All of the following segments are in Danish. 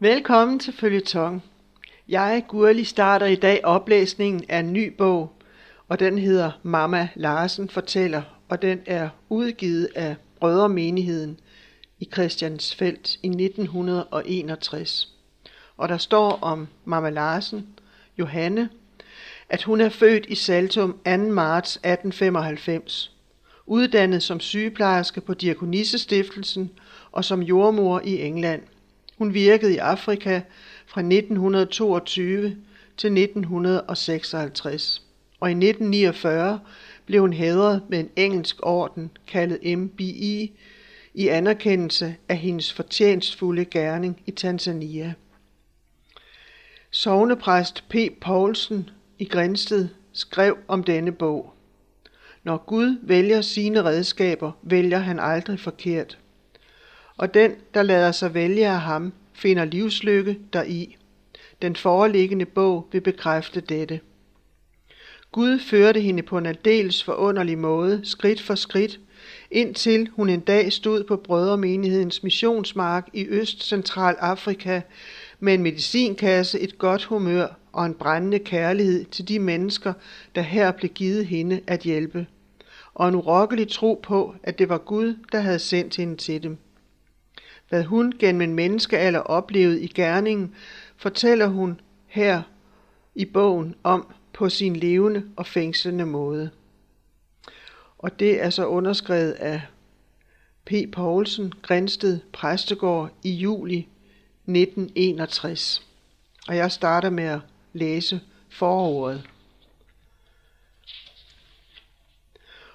Velkommen til Følgetong. Jeg, Gurli, starter i dag oplæsningen af en ny bog, og den hedder Mama Larsen fortæller, og den er udgivet af Brødremenigheden i Christiansfelt i 1961. Og der står om Mama Larsen, Johanne, at hun er født i Saltum 2. marts 1895, uddannet som sygeplejerske på Diakonissestiftelsen og som jordmor i England. Hun virkede i Afrika fra 1922 til 1956, og i 1949 blev hun hædret med en engelsk orden kaldet MBE i anerkendelse af hendes fortjenstfulde gerning i Tanzania. Sognepræst P. Poulsen i Grænsted skrev om denne bog. Når Gud vælger sine redskaber, vælger han aldrig forkert. Og den, der lader sig vælge af ham, finder livslykke deri. Den foreliggende bog vil bekræfte dette. Gud førte hende på en aldeles forunderlig måde, skridt for skridt, indtil hun en dag stod på brødremenighedens missionsmark i Øst-Central Afrika med en medicinkasse, et godt humør og en brændende kærlighed til de mennesker, der her blev givet hende at hjælpe, og en urokkelig tro på, at det var Gud, der havde sendt hende til dem. Hvad hun gennem en menneskealder oplevede i gerningen, fortæller hun her i bogen om på sin levende og fængslende måde. Og det er så underskrevet af P. Poulsen, Grænsted Præstegård i juli 1961. Og jeg starter med at læse forordet.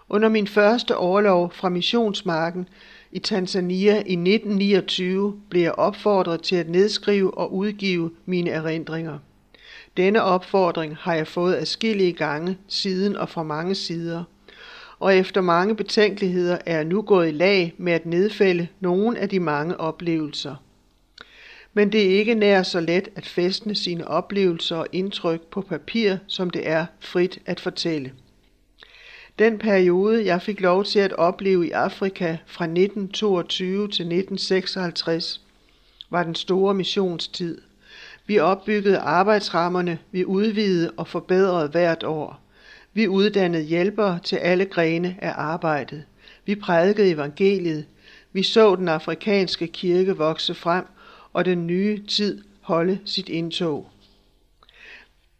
Under min første overlov fra missionsmarken i Tanzania i 1929 blev jeg opfordret til at nedskrive og udgive mine erindringer. Denne opfordring har jeg fået adskillige gange siden og fra mange sider, og efter mange betænkeligheder er jeg nu gået i lag med at nedfælde nogle af de mange oplevelser. Men det er ikke nær så let at fæstne sine oplevelser og indtryk på papir, som det er frit at fortælle. Den periode, jeg fik lov til at opleve i Afrika fra 1922 til 1956, var den store missionstid. Vi opbyggede arbejdsrammerne, vi udvidede og forbedrede hvert år. Vi uddannede hjælpere til alle grene af arbejdet. Vi prædikede evangeliet. Vi så den afrikanske kirke vokse frem og den nye tid holde sit indtog.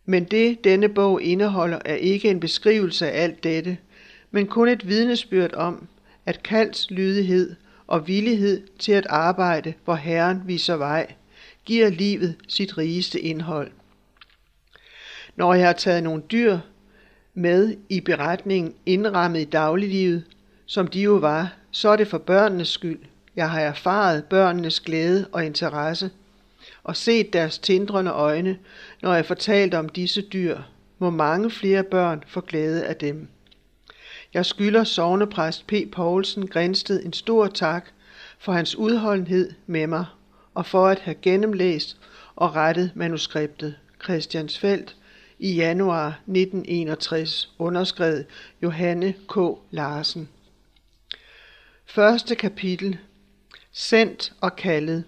Men det, denne bog indeholder, er ikke en beskrivelse af alt dette, men kun et vidnesbyrd om, at kalds lydighed og villighed til at arbejde, hvor Herren viser vej, giver livet sit rigeste indhold. Når jeg har taget nogle dyr med i beretningen indrammet i dagliglivet, som de jo var, så er det for børnenes skyld. Jeg har erfaret børnenes glæde og interesse, og set deres tindrende øjne, når jeg fortalte om disse dyr, må mange flere børn få glæde af dem. Jeg skylder sovnepræst P. Poulsen Grænsted en stor tak for hans udholdenhed med mig, og for at have gennemlæst og rettet manuskriptet Christiansfeldt i januar 1961, underskrevet Johanne K. Larsen. Første kapitel Sendt og kaldet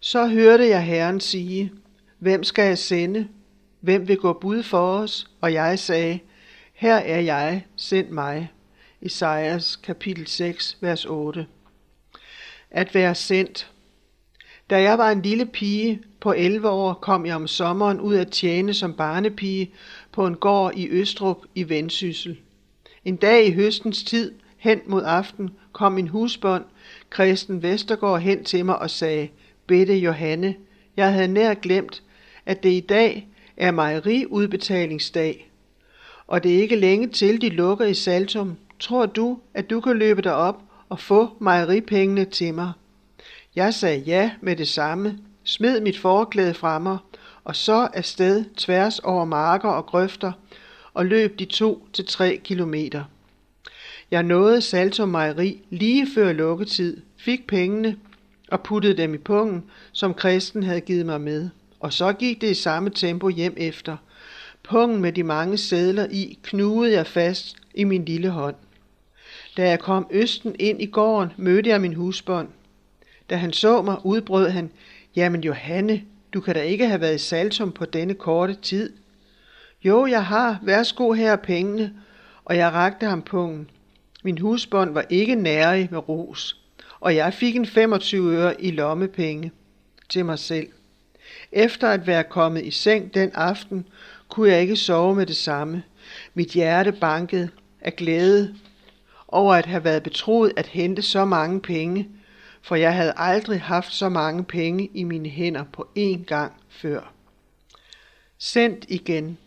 så hørte jeg Herren sige, Hvem skal jeg sende? Hvem vil gå bud for os? Og jeg sagde, Her er jeg, send mig. Esajas kapitel 6, vers 8. At være sendt. Da jeg var en lille pige på 11 år, kom jeg om sommeren ud at tjene som barnepige på en gård i Østrup i Vendsyssel. En dag i høstens tid, hen mod aften, kom min husbånd, Kristen Vestergaard, hen til mig og sagde, Bette Johanne, jeg havde nær glemt, at det i dag er mejeriudbetalingsdag, og det er ikke længe til, de lukker i Saltum. Tror du, at du kan løbe derop og få mejeripengene til mig? Jeg sagde ja med det samme, smed mit forklæde fra mig, og så afsted tværs over marker og grøfter, og løb de to til tre kilometer. Jeg nåede Saltum Mejeri lige før lukketid, fik pengene og puttede dem i pungen, som kristen havde givet mig med. Og så gik det i samme tempo hjem efter. Pungen med de mange sædler i knugede jeg fast i min lille hånd. Da jeg kom østen ind i gården, mødte jeg min husbånd. Da han så mig, udbrød han, Jamen Johanne, du kan da ikke have været i Saltum på denne korte tid. Jo, jeg har. Værsgo her pengene. Og jeg rakte ham pungen. Min husbånd var ikke nærig med ros, og jeg fik en 25 øre i lommepenge til mig selv. Efter at være kommet i seng den aften, kunne jeg ikke sove med det samme. Mit hjerte bankede af glæde over at have været betroet at hente så mange penge, for jeg havde aldrig haft så mange penge i mine hænder på én gang før. Sendt igen.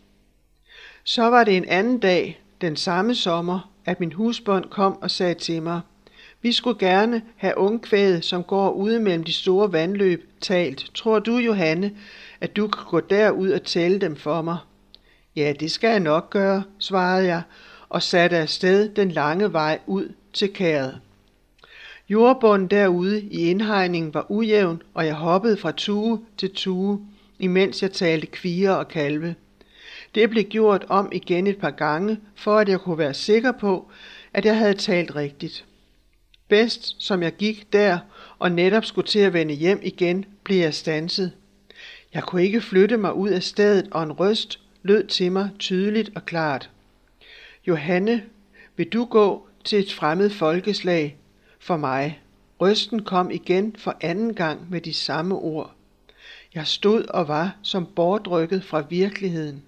Så var det en anden dag, den samme sommer, at min husbånd kom og sagde til mig, vi skulle gerne have ungkvædet, som går ude mellem de store vandløb, talt. Tror du, Johanne, at du kan gå derud og tælle dem for mig? Ja, det skal jeg nok gøre, svarede jeg, og satte afsted den lange vej ud til kæret. Jordbunden derude i indhegningen var ujævn, og jeg hoppede fra tue til tue, imens jeg talte kvier og kalve. Det blev gjort om igen et par gange, for at jeg kunne være sikker på, at jeg havde talt rigtigt. Bedst som jeg gik der og netop skulle til at vende hjem igen, blev jeg stanset. Jeg kunne ikke flytte mig ud af stedet, og en røst lød til mig tydeligt og klart. Johanne, vil du gå til et fremmed folkeslag for mig? Røsten kom igen for anden gang med de samme ord. Jeg stod og var som bortrykket fra virkeligheden.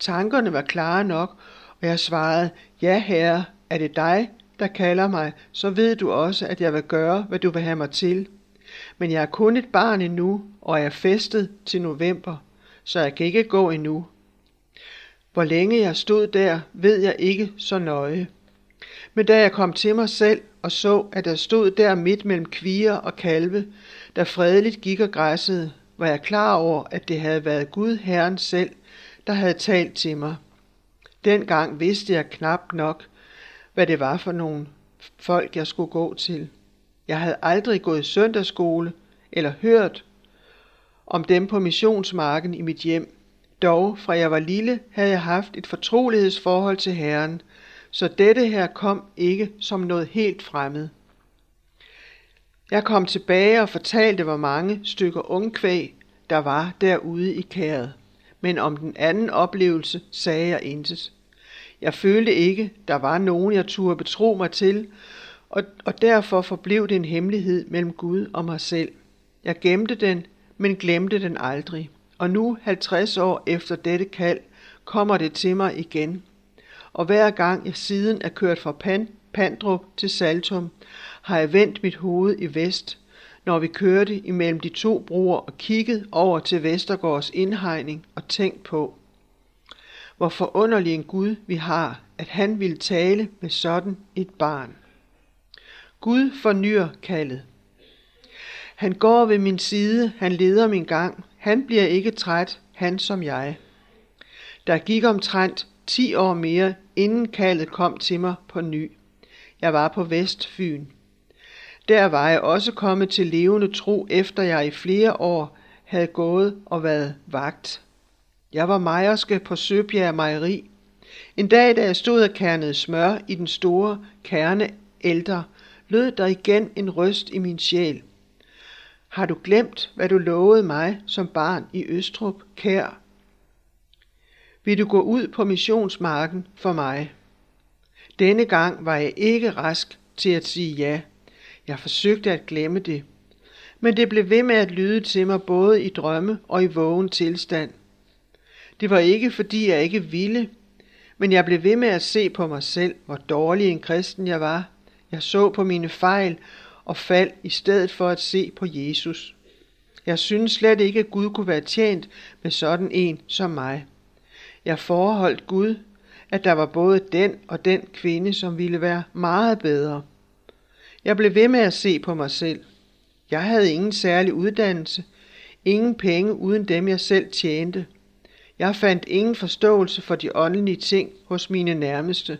Tankerne var klare nok, og jeg svarede, ja herre, er det dig, der kalder mig, så ved du også, at jeg vil gøre, hvad du vil have mig til. Men jeg er kun et barn endnu, og er festet til november, så jeg kan ikke gå endnu. Hvor længe jeg stod der, ved jeg ikke så nøje. Men da jeg kom til mig selv og så, at jeg stod der midt mellem kvier og kalve, der fredeligt gik og græssede, var jeg klar over, at det havde været Gud Herren selv, der havde talt til mig. Dengang vidste jeg knap nok, hvad det var for nogle folk, jeg skulle gå til. Jeg havde aldrig gået i søndagsskole eller hørt om dem på missionsmarken i mit hjem. Dog, fra jeg var lille, havde jeg haft et fortrolighedsforhold til Herren, så dette her kom ikke som noget helt fremmed. Jeg kom tilbage og fortalte, hvor mange stykker ungkvæg der var derude i kæret. Men om den anden oplevelse sagde jeg intet. Jeg følte ikke, der var nogen, jeg turde betro mig til, og, og derfor forblev det en hemmelighed mellem Gud og mig selv. Jeg gemte den, men glemte den aldrig. Og nu, 50 år efter dette kald, kommer det til mig igen. Og hver gang jeg siden er kørt fra Pan, Pandrup til Saltum, har jeg vendt mit hoved i vest, når vi kørte imellem de to broer og kigget over til Vestergårds indhegning og tænkt på, hvor forunderlig en Gud vi har, at han ville tale med sådan et barn. Gud fornyer kaldet. Han går ved min side, han leder min gang, han bliver ikke træt, han som jeg. Der gik omtrent 10 år mere, inden kaldet kom til mig på ny. Jeg var på Vestfyn. Der var jeg også kommet til levende tro, efter jeg i flere år havde gået og været vagt. Jeg var mejerske på Søbjerg Mejeri. En dag, da jeg stod og kernede smør i den store kerne ældre, lød der igen en røst i min sjæl. Har du glemt, hvad du lovede mig som barn i Østrup, kær? Vil du gå ud på missionsmarken for mig? Denne gang var jeg ikke rask til at sige ja. Jeg forsøgte at glemme det. Men det blev ved med at lyde til mig både i drømme og i vågen tilstand. Det var ikke fordi jeg ikke ville, men jeg blev ved med at se på mig selv, hvor dårlig en kristen jeg var. Jeg så på mine fejl og fald i stedet for at se på Jesus. Jeg synes slet ikke, at Gud kunne være tjent med sådan en som mig. Jeg forholdt Gud, at der var både den og den kvinde, som ville være meget bedre. Jeg blev ved med at se på mig selv. Jeg havde ingen særlig uddannelse, ingen penge uden dem jeg selv tjente. Jeg fandt ingen forståelse for de åndelige ting hos mine nærmeste,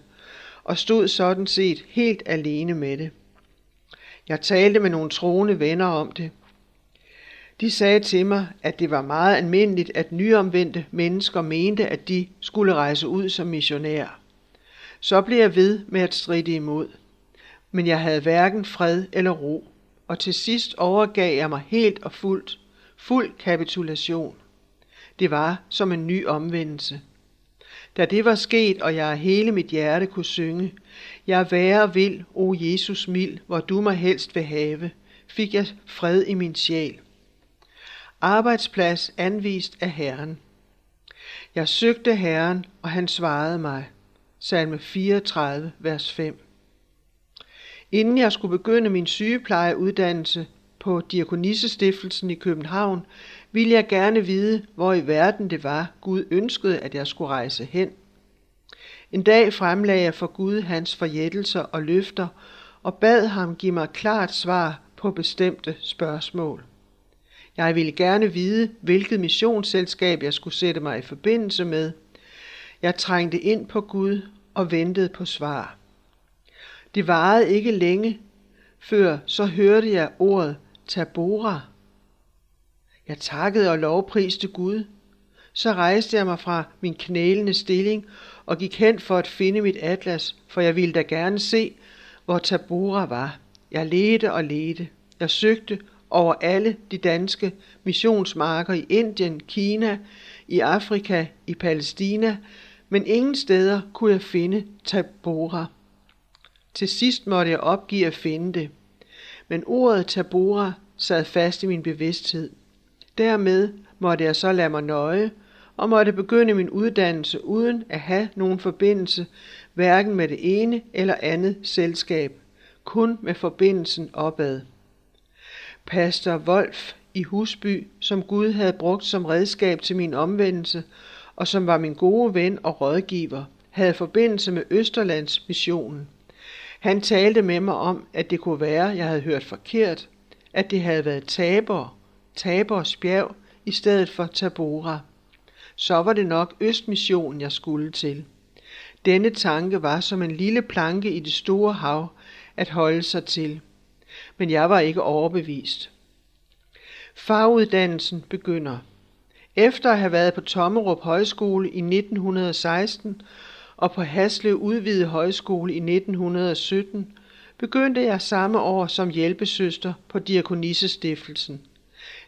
og stod sådan set helt alene med det. Jeg talte med nogle troende venner om det. De sagde til mig, at det var meget almindeligt, at nyomvendte mennesker mente, at de skulle rejse ud som missionærer. Så blev jeg ved med at stride imod. Men jeg havde hverken fred eller ro. og til sidst overgav jeg mig helt og fuldt, fuld kapitulation. Det var som en ny omvendelse. Da det var sket, og jeg af hele mit hjerte kunne synge, Jeg være vil, o Jesus mild, hvor du mig helst vil have, fik jeg fred i min sjæl. Arbejdsplads anvist af Herren. Jeg søgte Herren, og han svarede mig. Salme 34, vers 5. Inden jeg skulle begynde min sygeplejeuddannelse på Diakonissestiftelsen i København, ville jeg gerne vide, hvor i verden det var, Gud ønskede, at jeg skulle rejse hen. En dag fremlagde jeg for Gud hans forjættelser og løfter, og bad ham give mig klart svar på bestemte spørgsmål. Jeg ville gerne vide, hvilket missionsselskab jeg skulle sætte mig i forbindelse med. Jeg trængte ind på Gud og ventede på svar. Det varede ikke længe, før så hørte jeg ordet Tabora. Jeg takkede og lovpriste Gud. Så rejste jeg mig fra min knælende stilling og gik hen for at finde mit atlas, for jeg ville da gerne se, hvor Tabora var. Jeg ledte og ledte. Jeg søgte over alle de danske missionsmarker i Indien, Kina, i Afrika, i Palæstina, men ingen steder kunne jeg finde Tabora. Til sidst måtte jeg opgive at finde det. Men ordet Tabora sad fast i min bevidsthed. Dermed måtte jeg så lade mig nøje og måtte begynde min uddannelse uden at have nogen forbindelse hverken med det ene eller andet selskab, kun med forbindelsen opad. Pastor Wolf i Husby, som Gud havde brugt som redskab til min omvendelse, og som var min gode ven og rådgiver, havde forbindelse med Østerlands missionen. Han talte med mig om, at det kunne være, jeg havde hørt forkert, at det havde været taber, Tabors bjerg, i stedet for Tabora. Så var det nok Østmissionen, jeg skulle til. Denne tanke var som en lille planke i det store hav at holde sig til. Men jeg var ikke overbevist. Faguddannelsen begynder. Efter at have været på Tommerup Højskole i 1916 og på Haslev Udvide Højskole i 1917, begyndte jeg samme år som hjælpesøster på Diakonissestiftelsen.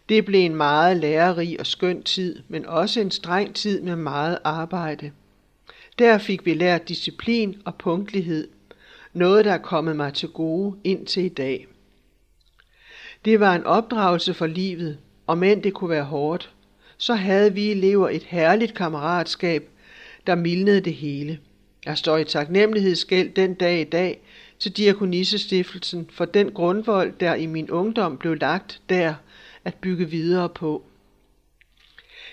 Det blev en meget lærerig og skøn tid, men også en streng tid med meget arbejde. Der fik vi lært disciplin og punktlighed, noget der er kommet mig til gode indtil i dag. Det var en opdragelse for livet, og men det kunne være hårdt, så havde vi elever et herligt kammeratskab, der mildnede det hele. Jeg står i taknemmelighedsgæld den dag i dag til Diakonissestiftelsen for den grundvold, der i min ungdom blev lagt der at bygge videre på.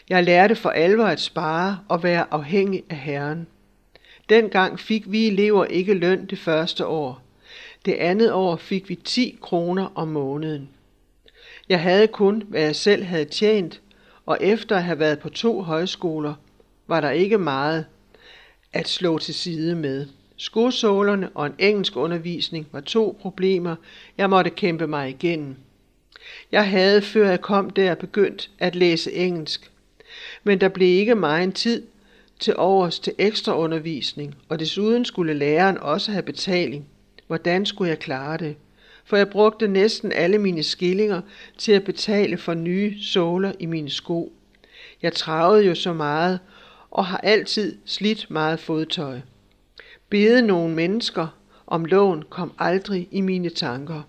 Jeg lærte for alvor at spare og være afhængig af Herren. Dengang fik vi elever ikke løn det første år. Det andet år fik vi 10 kroner om måneden. Jeg havde kun, hvad jeg selv havde tjent, og efter at have været på to højskoler, var der ikke meget at slå til side med. Skosålerne og en engelsk undervisning var to problemer, jeg måtte kæmpe mig igennem. Jeg havde, før jeg kom der, begyndt at læse engelsk. Men der blev ikke meget tid til overs til ekstra undervisning, og desuden skulle læreren også have betaling. Hvordan skulle jeg klare det? For jeg brugte næsten alle mine skillinger til at betale for nye såler i mine sko. Jeg travede jo så meget, og har altid slidt meget fodtøj. Bede nogle mennesker om lån kom aldrig i mine tanker.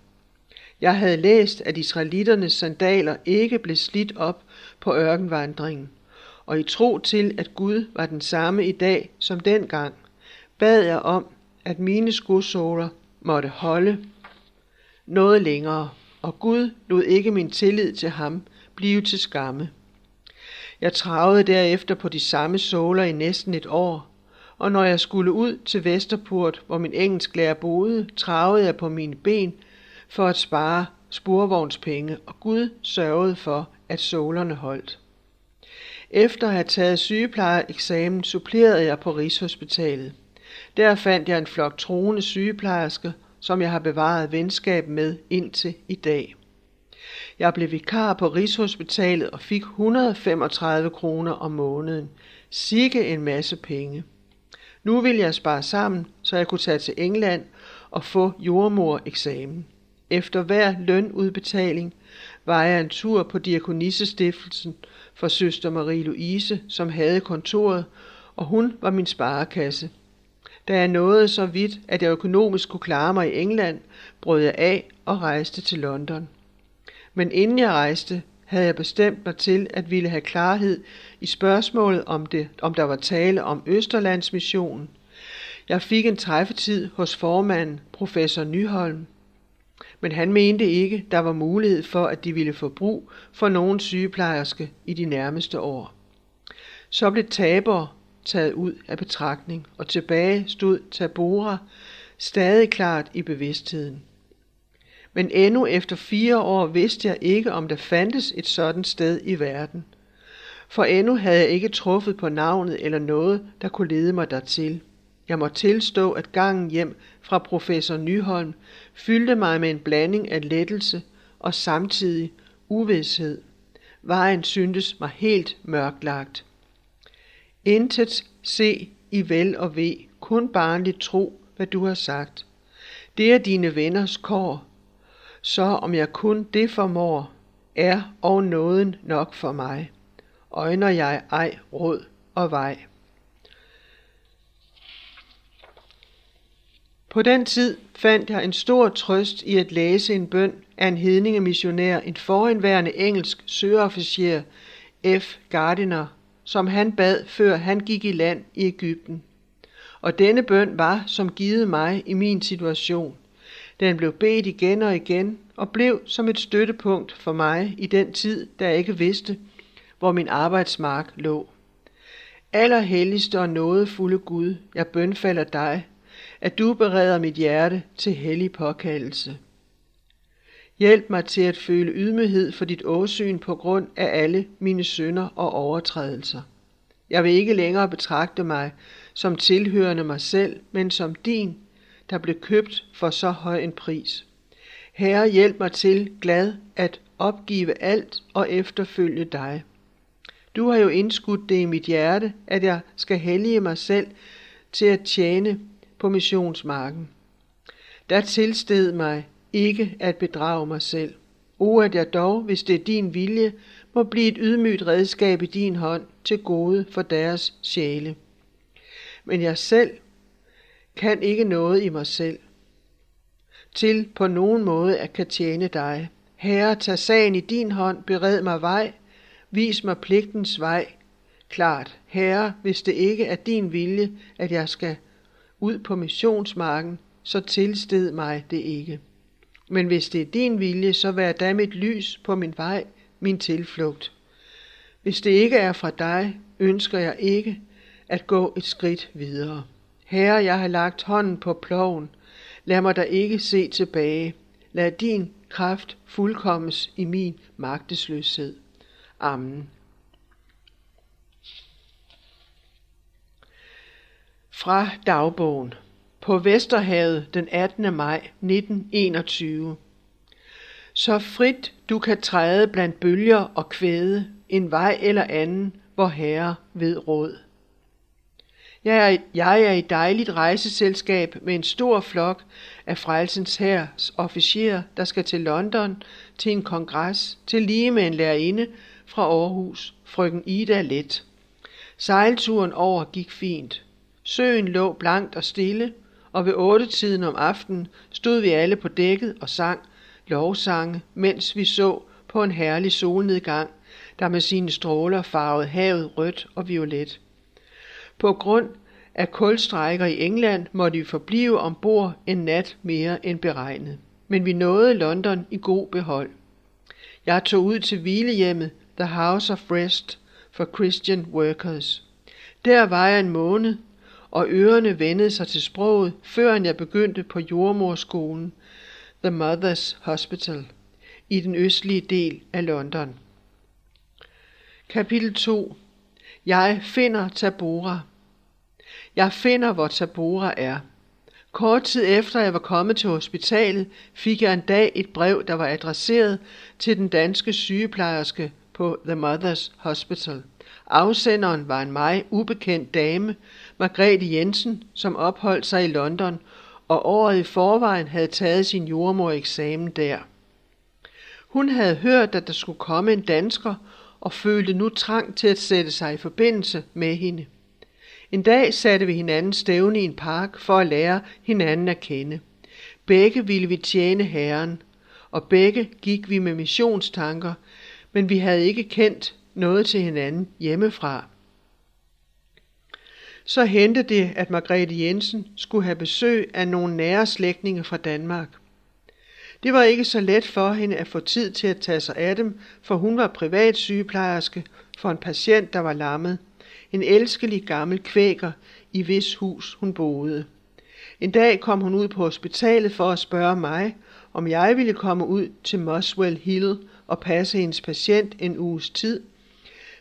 Jeg havde læst, at israeliternes sandaler ikke blev slidt op på ørkenvandringen, og i tro til, at Gud var den samme i dag som dengang, bad jeg om, at mine skosåler måtte holde noget længere, og Gud lod ikke min tillid til ham blive til skamme. Jeg travede derefter på de samme såler i næsten et år, og når jeg skulle ud til Vesterport, hvor min engelsklærer boede, travede jeg på mine ben for at spare sporvognspenge, og Gud sørgede for, at sålerne holdt. Efter at have taget sygeplejeeksamen supplerede jeg på Rigshospitalet. Der fandt jeg en flok troende sygeplejersker, som jeg har bevaret venskab med indtil i dag. Jeg blev vikar på Rigshospitalet og fik 135 kroner om måneden. Sikke en masse penge. Nu vil jeg spare sammen, så jeg kunne tage til England og få jordmoreksamen. eksamen efter hver lønudbetaling var jeg en tur på Diakonissestiftelsen for søster Marie Louise, som havde kontoret, og hun var min sparekasse. Da jeg nåede så vidt, at jeg økonomisk kunne klare mig i England, brød jeg af og rejste til London. Men inden jeg rejste, havde jeg bestemt mig til at ville have klarhed i spørgsmålet om, det, om der var tale om Østerlandsmissionen. Jeg fik en træffetid hos formanden, professor Nyholm. Men han mente ikke, der var mulighed for, at de ville få brug for nogen sygeplejerske i de nærmeste år. Så blev tabere taget ud af betragtning, og tilbage stod Tabora stadig klart i bevidstheden. Men endnu efter fire år vidste jeg ikke, om der fandtes et sådan sted i verden. For endnu havde jeg ikke truffet på navnet eller noget, der kunne lede mig dertil. Jeg må tilstå, at gangen hjem fra professor Nyholm fyldte mig med en blanding af lettelse og samtidig uvidshed. Vejen syntes mig helt mørklagt. Intet se i vel og ved, kun barnligt tro, hvad du har sagt. Det er dine venners kår, så om jeg kun det formår, er og nåden nok for mig. Øjner jeg ej råd og vej. På den tid fandt jeg en stor trøst i at læse en bøn af en hedningemissionær, en forhenværende engelsk søofficer, F. Gardiner, som han bad, før han gik i land i Ægypten. Og denne bøn var som givet mig i min situation. Den blev bedt igen og igen, og blev som et støttepunkt for mig i den tid, da jeg ikke vidste, hvor min arbejdsmark lå. Allerhelligste og nådefulde Gud, jeg bønfalder dig, at du bereder mit hjerte til hellig påkaldelse. Hjælp mig til at føle ydmyghed for dit åsyn på grund af alle mine synder og overtrædelser. Jeg vil ikke længere betragte mig som tilhørende mig selv, men som din, der blev købt for så høj en pris. Herre, hjælp mig til glad at opgive alt og efterfølge dig. Du har jo indskudt det i mit hjerte, at jeg skal hellige mig selv til at tjene på missionsmarken. Der tilsted mig ikke at bedrage mig selv. O, at jeg dog, hvis det er din vilje, må blive et ydmygt redskab i din hånd til gode for deres sjæle. Men jeg selv kan ikke noget i mig selv til på nogen måde at kan tjene dig. Herre, tag sagen i din hånd, bered mig vej, vis mig pligtens vej. Klart, Herre, hvis det ikke er din vilje, at jeg skal ud på missionsmarken, så tilsted mig det ikke. Men hvis det er din vilje, så vær da mit lys på min vej, min tilflugt. Hvis det ikke er fra dig, ønsker jeg ikke at gå et skridt videre. Herre, jeg har lagt hånden på ploven. Lad mig da ikke se tilbage. Lad din kraft fuldkommes i min magtesløshed. Amen. Fra dagbogen på Vesterhavet den 18. maj 1921. Så frit du kan træde blandt bølger og kvæde, en vej eller anden, hvor herre ved råd. Jeg er, jeg er i dejligt rejseselskab med en stor flok af Frelsens Hærs officerer, der skal til London til en kongres, til lige med en lærerinde fra Aarhus, frøken Ida Let. Sejlturen over gik fint. Søen lå blankt og stille, og ved otte tiden om aftenen stod vi alle på dækket og sang lovsange, mens vi så på en herlig solnedgang, der med sine stråler farvede havet rødt og violet. På grund af kulstrækker i England måtte vi forblive ombord en nat mere end beregnet. Men vi nåede London i god behold. Jeg tog ud til hvilehjemmet The House of Rest for Christian Workers. Der var jeg en måned, og ørerne vendede sig til sproget, før jeg begyndte på jordmorskolen, The Mothers Hospital, i den østlige del af London. Kapitel 2 Jeg finder Tabora. Jeg finder, hvor Tabora er. Kort tid efter jeg var kommet til hospitalet, fik jeg en dag et brev, der var adresseret til den danske sygeplejerske på The Mothers Hospital. Afsenderen var en mig ubekendt dame, Margrethe Jensen, som opholdt sig i London og året i forvejen havde taget sin jordmor-eksamen der. Hun havde hørt, at der skulle komme en dansker, og følte nu trang til at sætte sig i forbindelse med hende. En dag satte vi hinanden stævne i en park for at lære hinanden at kende. Begge ville vi tjene Herren, og begge gik vi med missionstanker, men vi havde ikke kendt noget til hinanden hjemmefra. Så hente det, at Margrethe Jensen skulle have besøg af nogle nære slægtninge fra Danmark. Det var ikke så let for hende at få tid til at tage sig af dem, for hun var privat sygeplejerske for en patient, der var lammet. En elskelig gammel kvæker, i hvis hus hun boede. En dag kom hun ud på hospitalet for at spørge mig, om jeg ville komme ud til Moswell Hill og passe hendes patient en uges tid.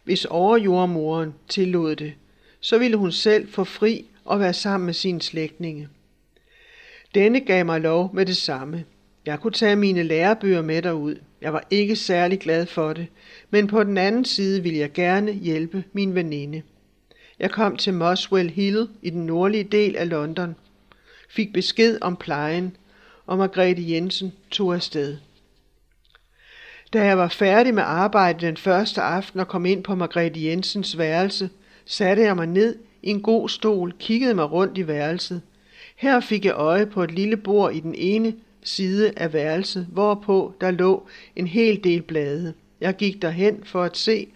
Hvis overjordmoren tillod det, så ville hun selv få fri og være sammen med sine slægtninge. Denne gav mig lov med det samme. Jeg kunne tage mine lærebøger med derud. Jeg var ikke særlig glad for det, men på den anden side ville jeg gerne hjælpe min veninde. Jeg kom til Moswell Hill i den nordlige del af London, fik besked om plejen, og Margrethe Jensen tog afsted. Da jeg var færdig med arbejde den første aften og kom ind på Margrethe Jensens værelse, satte jeg mig ned i en god stol, kiggede mig rundt i værelset. Her fik jeg øje på et lille bord i den ene side af værelset, hvorpå der lå en hel del blade. Jeg gik derhen for at se,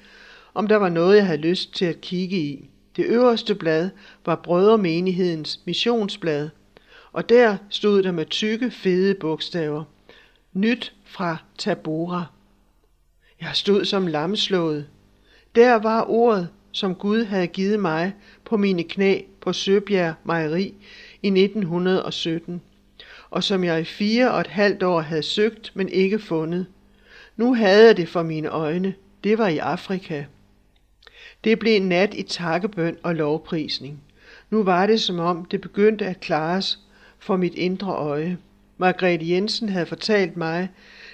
om der var noget, jeg havde lyst til at kigge i. Det øverste blad var Brødremenighedens missionsblad, og der stod der med tykke, fede bogstaver. Nyt fra Tabora. Jeg stod som lamslået. Der var ordet, som Gud havde givet mig på mine knæ på Søbjerg Mejeri i 1917, og som jeg i fire og et halvt år havde søgt, men ikke fundet. Nu havde jeg det for mine øjne. Det var i Afrika. Det blev en nat i takkebøn og lovprisning. Nu var det som om det begyndte at klares for mit indre øje. Margrethe Jensen havde fortalt mig,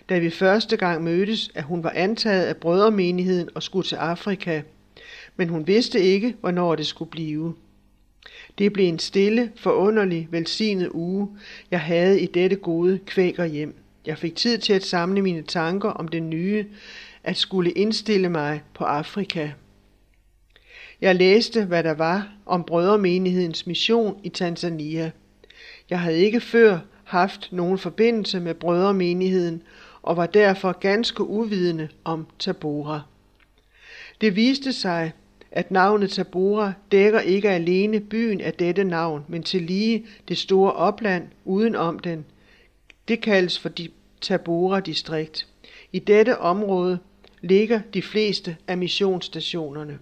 da vi første gang mødtes, at hun var antaget af brødremenigheden og skulle til Afrika. Men hun vidste ikke, hvornår det skulle blive. Det blev en stille, forunderlig, velsignet uge, jeg havde i dette gode kvæker hjem. Jeg fik tid til at samle mine tanker om det nye, at skulle indstille mig på Afrika. Jeg læste, hvad der var om brødremenighedens mission i Tanzania. Jeg havde ikke før haft nogen forbindelse med brødremenigheden og var derfor ganske uvidende om Tabora. Det viste sig, at navnet Tabora dækker ikke alene byen af dette navn, men til lige det store opland uden om den. Det kaldes for Tabora distrikt. I dette område ligger de fleste af missionsstationerne.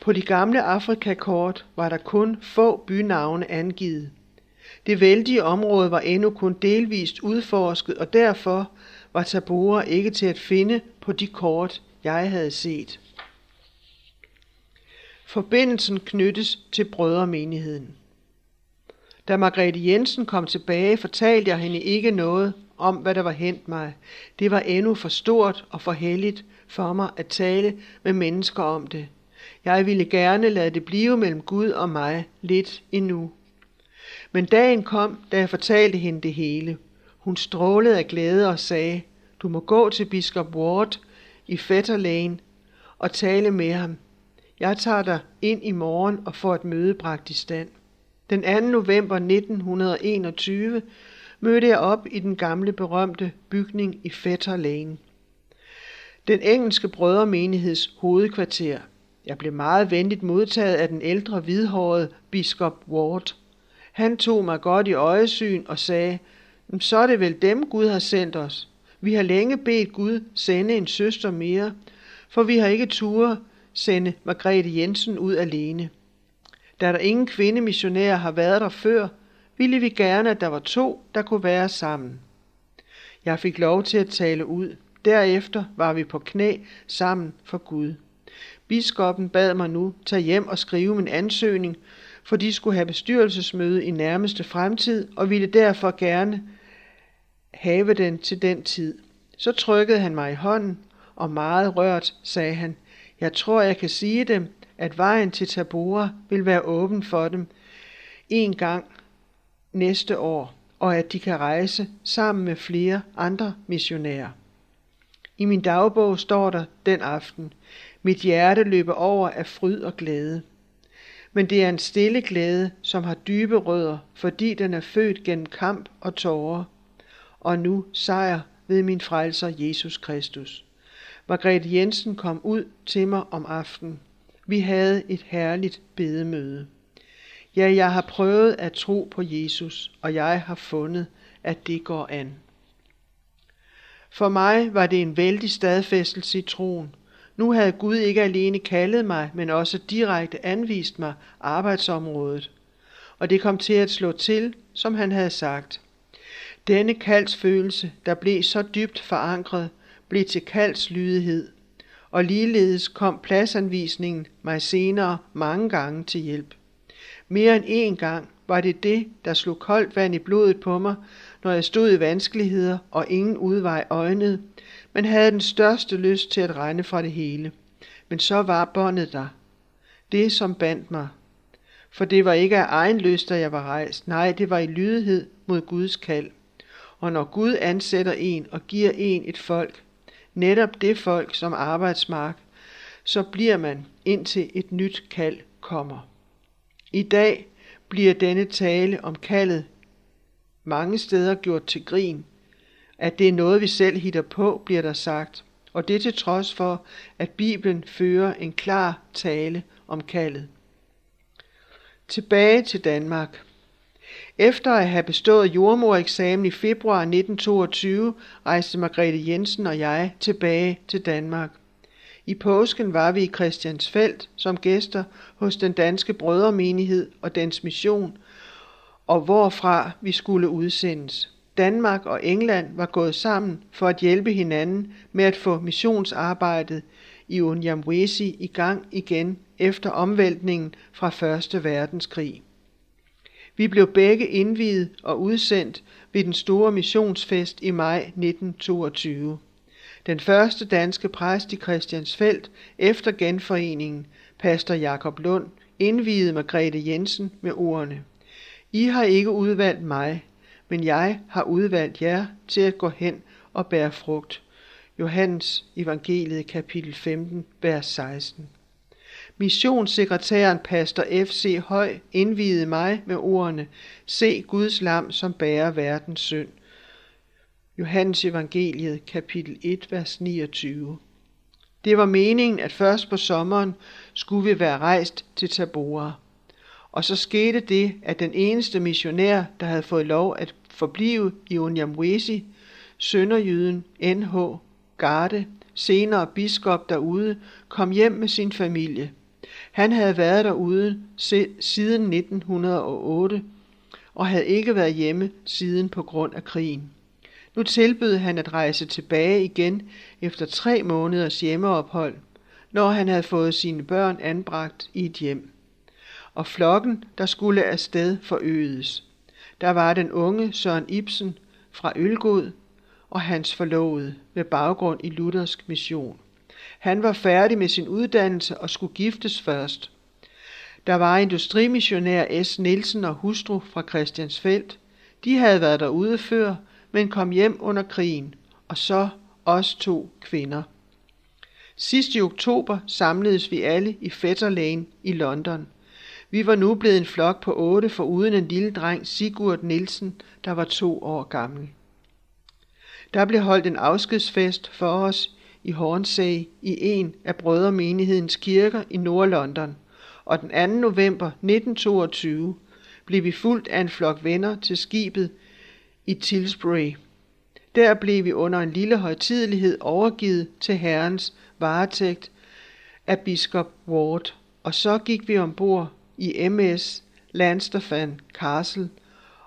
På de gamle Afrikakort var der kun få bynavne angivet. Det vældige område var endnu kun delvist udforsket, og derfor var Tabora ikke til at finde på de kort, jeg havde set. Forbindelsen knyttes til brødremenigheden. Da Margrethe Jensen kom tilbage, fortalte jeg hende ikke noget om, hvad der var hent mig. Det var endnu for stort og for helligt for mig at tale med mennesker om det. Jeg ville gerne lade det blive mellem Gud og mig lidt endnu. Men dagen kom, da jeg fortalte hende det hele. Hun strålede af glæde og sagde, du må gå til biskop Ward i Fetter Lane og tale med ham. Jeg tager dig ind i morgen og får et møde bragt i stand. Den 2. november 1921 mødte jeg op i den gamle berømte bygning i Fetter Lane. Den engelske brødremenigheds hovedkvarter. Jeg blev meget venligt modtaget af den ældre hvidhårede biskop Ward. Han tog mig godt i øjesyn og sagde, så er det vel dem, Gud har sendt os. Vi har længe bedt Gud sende en søster mere, for vi har ikke ture sende Margrethe Jensen ud alene. Da der ingen kvindemissionærer har været der før, ville vi gerne, at der var to, der kunne være sammen. Jeg fik lov til at tale ud. Derefter var vi på knæ sammen for Gud. Biskoppen bad mig nu tage hjem og skrive min ansøgning, for de skulle have bestyrelsesmøde i nærmeste fremtid og ville derfor gerne have den til den tid. Så trykkede han mig i hånden, og meget rørt sagde han, jeg tror, jeg kan sige dem, at vejen til Tabora vil være åben for dem en gang, næste år, og at de kan rejse sammen med flere andre missionærer. I min dagbog står der den aften, mit hjerte løber over af fryd og glæde. Men det er en stille glæde, som har dybe rødder, fordi den er født gennem kamp og tårer. Og nu sejr ved min frelser Jesus Kristus. Margrethe Jensen kom ud til mig om aftenen. Vi havde et herligt bedemøde. Ja, jeg har prøvet at tro på Jesus, og jeg har fundet, at det går an. For mig var det en vældig stadfæstelse i troen. Nu havde Gud ikke alene kaldet mig, men også direkte anvist mig arbejdsområdet. Og det kom til at slå til, som han havde sagt. Denne kaldsfølelse, der blev så dybt forankret, blev til kaldslydighed, og ligeledes kom pladsanvisningen mig senere mange gange til hjælp. Mere end én gang var det det, der slog koldt vand i blodet på mig, når jeg stod i vanskeligheder og ingen udvej øjnede, men havde den største lyst til at regne fra det hele. Men så var båndet der. Det, som bandt mig. For det var ikke af egen lyst, at jeg var rejst. Nej, det var i lydighed mod Guds kald. Og når Gud ansætter en og giver en et folk, netop det folk som arbejdsmark, så bliver man indtil et nyt kald kommer. I dag bliver denne tale om kaldet mange steder gjort til grin. At det er noget, vi selv hitter på, bliver der sagt. Og det til trods for, at Bibelen fører en klar tale om kaldet. Tilbage til Danmark. Efter at have bestået jordmoreksamen i februar 1922, rejste Margrethe Jensen og jeg tilbage til Danmark. I påsken var vi i Christiansfeld som gæster hos den danske brødremenighed og dens mission, og hvorfra vi skulle udsendes. Danmark og England var gået sammen for at hjælpe hinanden med at få missionsarbejdet i Unyamwesi i gang igen efter omvæltningen fra Første verdenskrig. Vi blev begge indviet og udsendt ved den store missionsfest i maj 1922. Den første danske præst i Christiansfeld efter genforeningen, pastor Jakob Lund, indviede Margrethe Jensen med ordene. I har ikke udvalgt mig, men jeg har udvalgt jer til at gå hen og bære frugt. Johannes evangeliet kapitel 15, vers 16. Missionssekretæren pastor F.C. Høj indvidede mig med ordene, se Guds lam, som bærer verdens synd. Johannes evangeliet kapitel 1, vers 29. Det var meningen, at først på sommeren skulle vi være rejst til Tabora. Og så skete det, at den eneste missionær, der havde fået lov at forblive i Unyamwesi, sønderjyden N.H. Garde, senere biskop derude, kom hjem med sin familie. Han havde været derude siden 1908 og havde ikke været hjemme siden på grund af krigen. Nu tilbød han at rejse tilbage igen efter tre måneders hjemmeophold, når han havde fået sine børn anbragt i et hjem. Og flokken, der skulle afsted, forøgedes. Der var den unge Søren Ibsen fra Ølgod og hans forlovede med baggrund i luthersk mission. Han var færdig med sin uddannelse og skulle giftes først. Der var industrimissionær S. Nielsen og hustru fra Christiansfeld. De havde været derude før, men kom hjem under krigen, og så os to kvinder. Sidst i oktober samledes vi alle i Fetter Lane i London. Vi var nu blevet en flok på otte for uden en lille dreng, Sigurd Nielsen, der var to år gammel. Der blev holdt en afskedsfest for os i Hornsey i en af brødremenighedens kirker i Nordlondon, og den 2. november 1922 blev vi fuldt af en flok venner til skibet i Tilsbury. Der blev vi under en lille højtidelighed overgivet til herrens varetægt af biskop Ward, og så gik vi ombord i MS Landstefan Castle,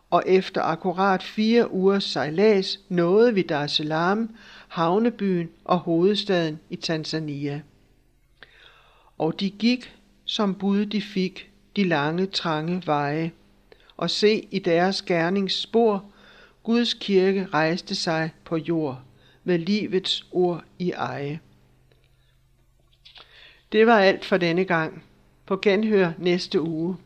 og efter akkurat fire ugers sejlads nåede vi Dar es Salaam, havnebyen og hovedstaden i Tanzania. Og de gik, som bud de fik, de lange, trange veje, og se i deres gerningsspor Guds kirke rejste sig på jord med livets ord i eje. Det var alt for denne gang. På genhør næste uge.